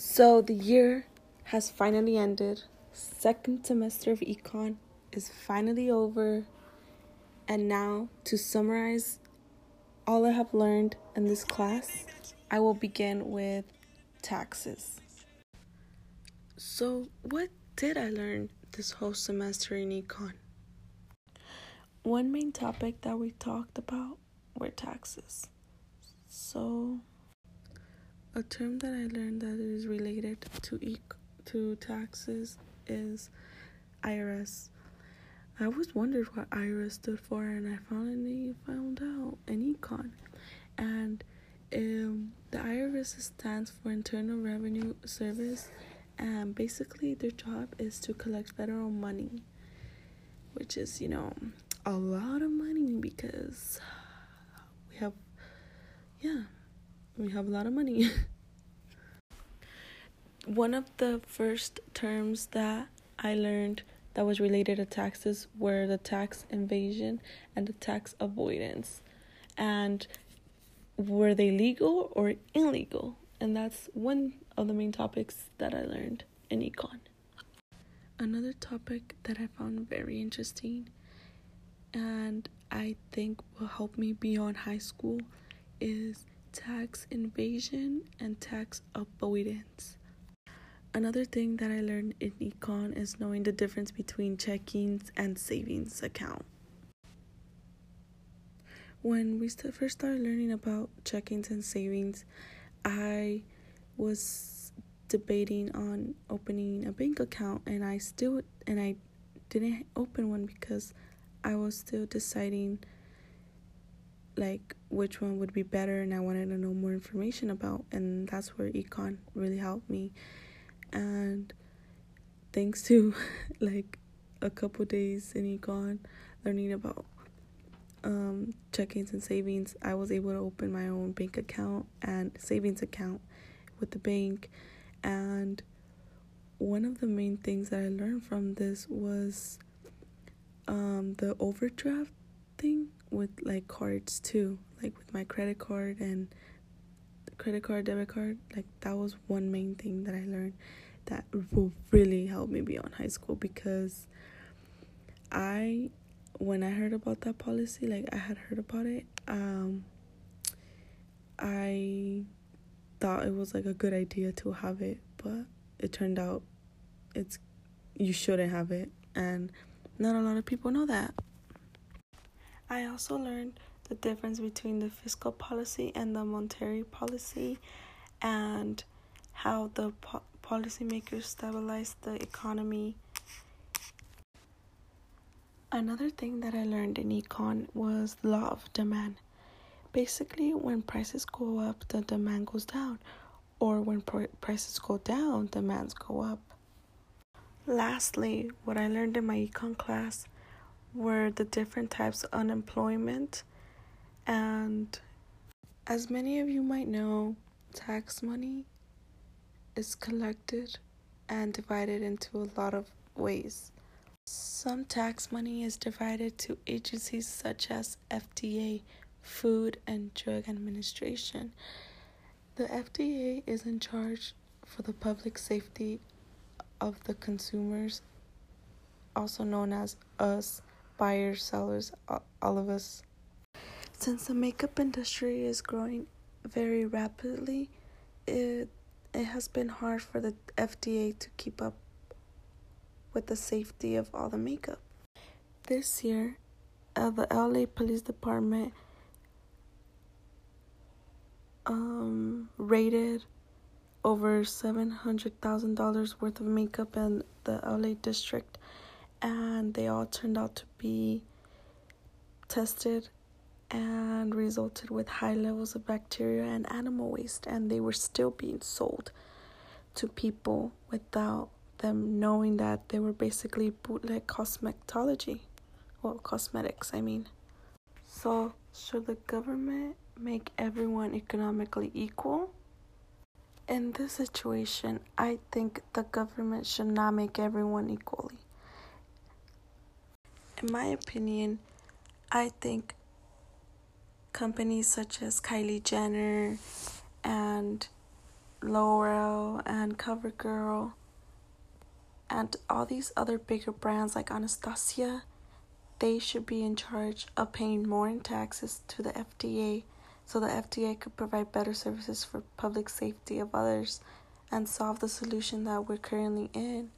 So the year has finally ended. Second semester of econ is finally over. And now, to summarize all I have learned in this class, I will begin with taxes. So, what did I learn this whole semester in econ? One main topic that we talked about were taxes. So, a term that I learned that is related to e- to taxes is IRS. I always wondered what IRS stood for, and I finally found out in econ. And um, the IRS stands for Internal Revenue Service, and basically their job is to collect federal money, which is you know a lot of money because we have yeah we have a lot of money. One of the first terms that I learned that was related to taxes were the tax evasion and the tax avoidance. And were they legal or illegal? And that's one of the main topics that I learned in econ. Another topic that I found very interesting and I think will help me beyond high school is tax evasion and tax avoidance. Another thing that I learned in econ is knowing the difference between checkings and savings account. When we st- first started learning about checkings and savings, I was debating on opening a bank account and I still and I didn't open one because I was still deciding like which one would be better and I wanted to know more information about and that's where econ really helped me. And thanks to like a couple days in econ learning about um checkings and savings I was able to open my own bank account and savings account with the bank. And one of the main things that I learned from this was um the overdraft thing with like cards too, like with my credit card and credit card, debit card. Like that was one main thing that I learned that will really help me beyond high school because I when I heard about that policy, like I had heard about it, um I thought it was like a good idea to have it, but it turned out it's you shouldn't have it and not a lot of people know that. I also learned the difference between the fiscal policy and the monetary policy and how the po- policymakers stabilize the economy. Another thing that I learned in econ was law of demand. Basically, when prices go up, the demand goes down, or when pr- prices go down, demands go up. Lastly, what I learned in my econ class were the different types of unemployment. And as many of you might know, tax money is collected and divided into a lot of ways. Some tax money is divided to agencies such as FDA, Food and Drug Administration. The FDA is in charge for the public safety of the consumers, also known as us buyers, sellers, all of us. Since the makeup industry is growing very rapidly, it it has been hard for the FDA to keep up with the safety of all the makeup. This year, uh, the LA Police Department um, raided over seven hundred thousand dollars worth of makeup in the LA district and they all turned out to be tested and resulted with high levels of bacteria and animal waste and they were still being sold to people without them knowing that they were basically bootleg cosmetology. Well cosmetics i mean. So should the government make everyone economically equal? In this situation i think the government should not make everyone equally in my opinion, I think companies such as Kylie Jenner and L'Oreal and CoverGirl and all these other bigger brands like Anastasia, they should be in charge of paying more in taxes to the FDA so the FDA could provide better services for public safety of others and solve the solution that we're currently in.